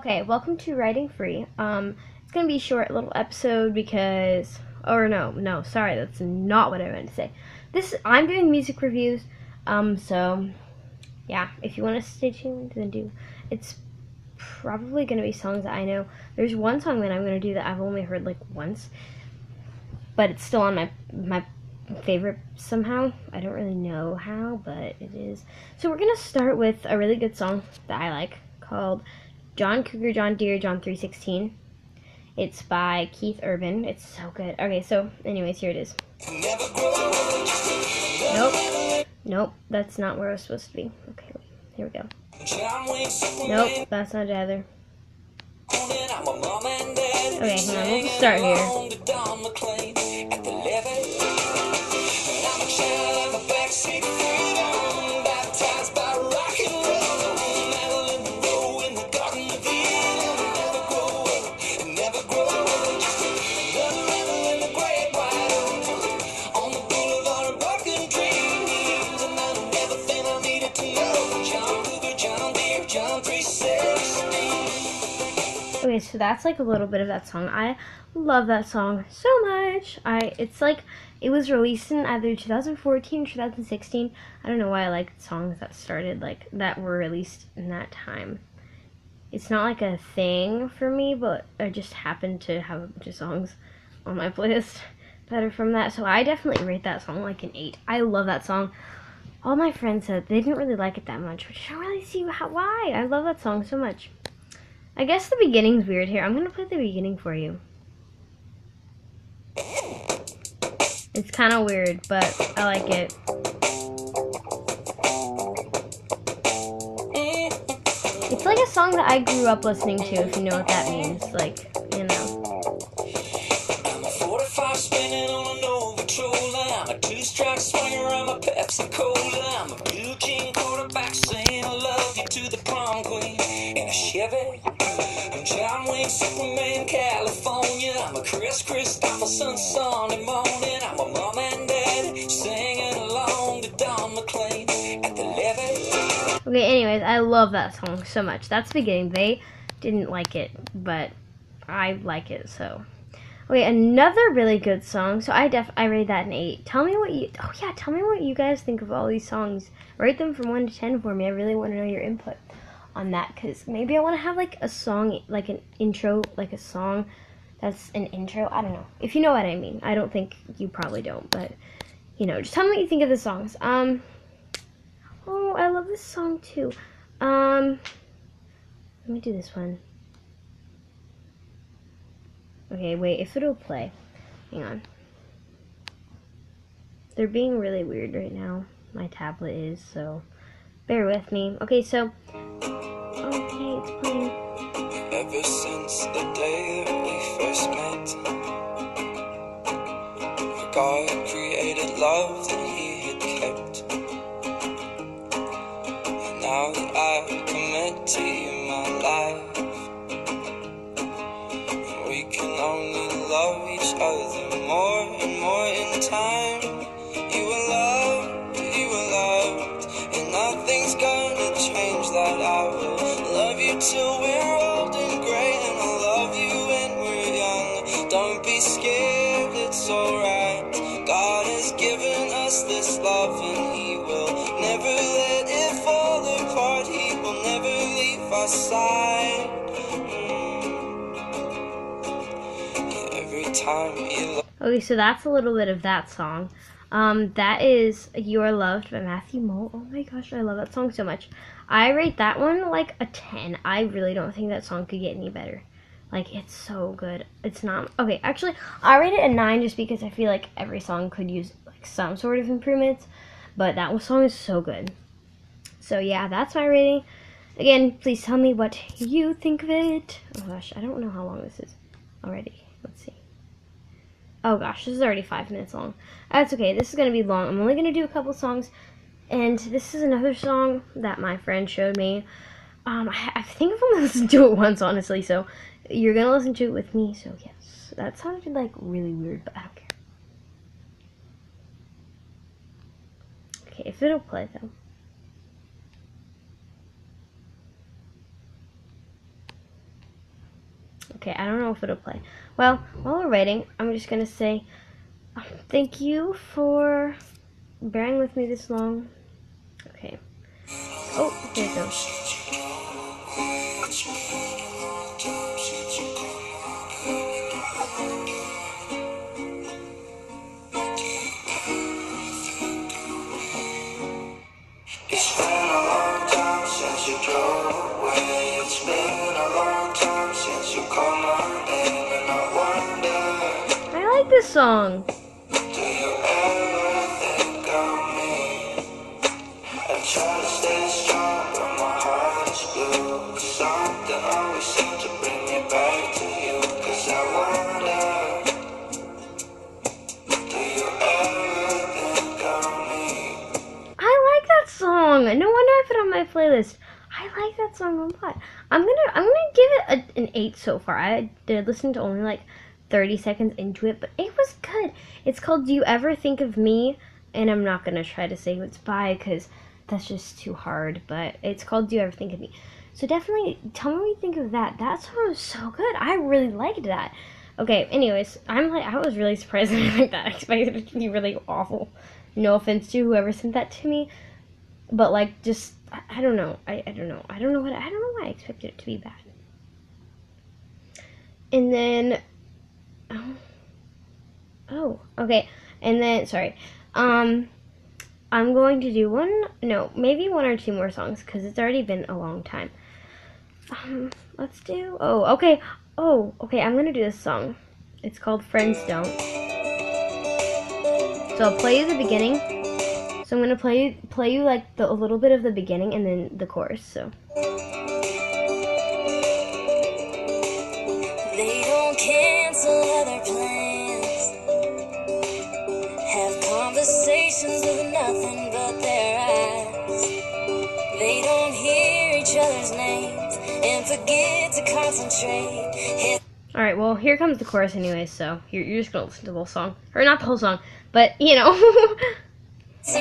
Okay, welcome to Writing Free. Um, it's gonna be a short little episode because, or no, no, sorry, that's not what I meant to say. This I'm doing music reviews. Um, so yeah, if you want to stay tuned, then do. It's probably gonna be songs that I know. There's one song that I'm gonna do that I've only heard like once, but it's still on my my favorite somehow. I don't really know how, but it is. So we're gonna start with a really good song that I like called John Cougar, John Deere, John 316. It's by Keith Urban. It's so good. Okay, so anyways, here it is. Nope. Nope, that's not where I was supposed to be. Okay, here we go. Nope, that's not either. Okay, hang on, we'll start here. That's like a little bit of that song. I love that song so much. I it's like it was released in either 2014 or 2016. I don't know why I like songs that started like that were released in that time. It's not like a thing for me, but I just happen to have a bunch of songs on my playlist that are from that. So I definitely rate that song like an 8. I love that song. All my friends said they didn't really like it that much, which I don't really see how, why. I love that song so much. I guess the beginning's weird here. I'm gonna play the beginning for you. It's kind of weird, but I like it. It's like a song that I grew up listening to, if you know what that means. Like, you know. I'm a Kris Kristofferson Sunday morning. I'm a mom and dad singing along to Don McLean at the levee. Okay, anyways, I love that song so much. That's the beginning. They didn't like it, but I like it, so. Okay, another really good song. So I def I rate that an eight. Tell me what you oh yeah, tell me what you guys think of all these songs. Rate them from one to ten for me. I really want to know your input on that because maybe I want to have like a song, like an intro, like a song that's an intro. I don't know if you know what I mean. I don't think you probably don't, but you know, just tell me what you think of the songs. Um, oh, I love this song too. Um, let me do this one. Okay, wait, if it'll play. Hang on. They're being really weird right now. My tablet is, so bear with me. Okay, so. Okay, it's playing. Ever since the day first met, God created love that He Okay, so that's a little bit of that song. Um, that is You Are Loved by Matthew Mole. Oh my gosh, I love that song so much. I rate that one like a 10. I really don't think that song could get any better. Like, it's so good. It's not. Okay, actually, I rate it a 9 just because I feel like every song could use like some sort of improvements. But that song is so good. So, yeah, that's my rating. Again, please tell me what you think of it. Oh gosh, I don't know how long this is already. Let's see. Oh gosh, this is already five minutes long. That's okay. This is gonna be long. I'm only gonna do a couple songs, and this is another song that my friend showed me. Um, I, I think I've only listened to it once, honestly. So you're gonna listen to it with me. So yes, that sounded like really weird, but I don't care. Okay, if it'll play though. Okay, I don't know if it'll play. Well, while we're waiting, I'm just gonna say um, thank you for bearing with me this long. Okay. Oh, here it goes. That song. No wonder I put on my playlist. I like that song a lot. I'm gonna I'm gonna give it a, an eight so far. I did listen to only like 30 seconds into it, but it was good. It's called "Do You Ever Think of Me?" and I'm not gonna try to say who it's by because that's just too hard. But it's called "Do You Ever Think of Me?" So definitely tell me what you think of that. That song was so good. I really liked that. Okay. Anyways, I'm like I was really surprised I liked that. I expected it to be really awful. No offense to whoever sent that to me but like just I, I don't know I, I don't know I don't know what I don't know why I expected it to be bad and then oh, oh okay. And then sorry. Um I'm going to do one no maybe one or two more songs because it's already been a long time. Um let's do oh okay. Oh okay I'm gonna do this song. It's called Friends Don't. So I'll play you the beginning. So I'm gonna play play you like the, a little bit of the beginning and then the chorus. So conversations with nothing but their eyes. They don't hear each other's names and forget to concentrate. All right, well here comes the chorus anyway, So you're, you're just gonna listen to the whole song, or not the whole song, but you know. to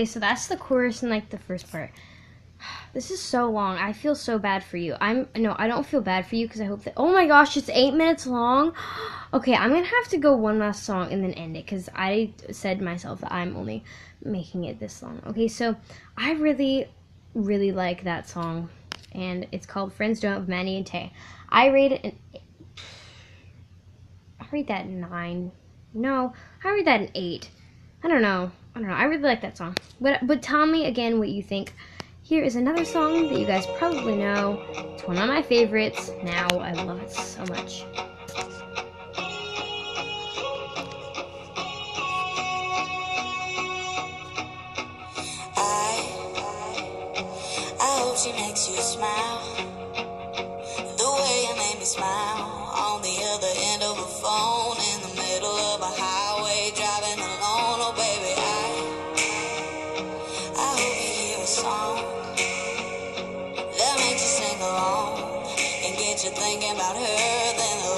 okay, so that's the chorus and like the first part. This is so long. I feel so bad for you. I'm no, I don't feel bad for you because I hope that. Oh my gosh, it's eight minutes long. Okay, I'm gonna have to go one last song and then end it because I said myself that I'm only making it this long. Okay, so I really, really like that song, and it's called "Friends Don't" of Maddie and Tae. I rate it an. I rate that nine. No, I rate that an eight. I don't know. I don't know. I really like that song. But but tell me again what you think. Here is another song that you guys probably know. It's one of my favorites. Now I love it so much. I, I hope she makes you smile. Song that makes you sing along and get you thinking about her. Then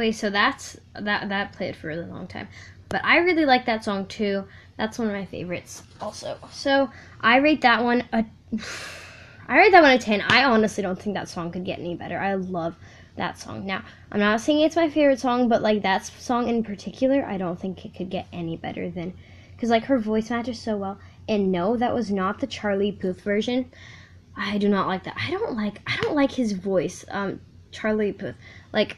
Okay, so that's that that played for a really long time. But I really like that song too. That's one of my favorites also. So I rate that one a I rate that one a 10. I honestly don't think that song could get any better. I love that song. Now, I'm not saying it's my favorite song, but like that song in particular, I don't think it could get any better than cuz like her voice matches so well. And no, that was not the Charlie Puth version. I do not like that. I don't like I don't like his voice. Um, Charlie Puth. Like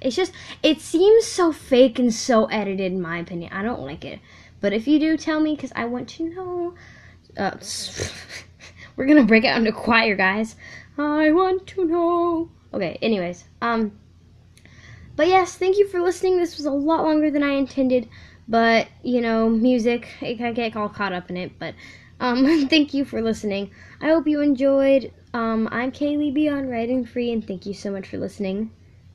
it's just it seems so fake and so edited in my opinion. I don't like it. But if you do, tell me because I want to know. Uh, we're gonna break out into choir, guys. I want to know. Okay. Anyways, um. But yes, thank you for listening. This was a lot longer than I intended, but you know, music, I get all caught up in it. But um, thank you for listening. I hope you enjoyed. Um, I'm Kaylee Beyond Writing Free, and thank you so much for listening.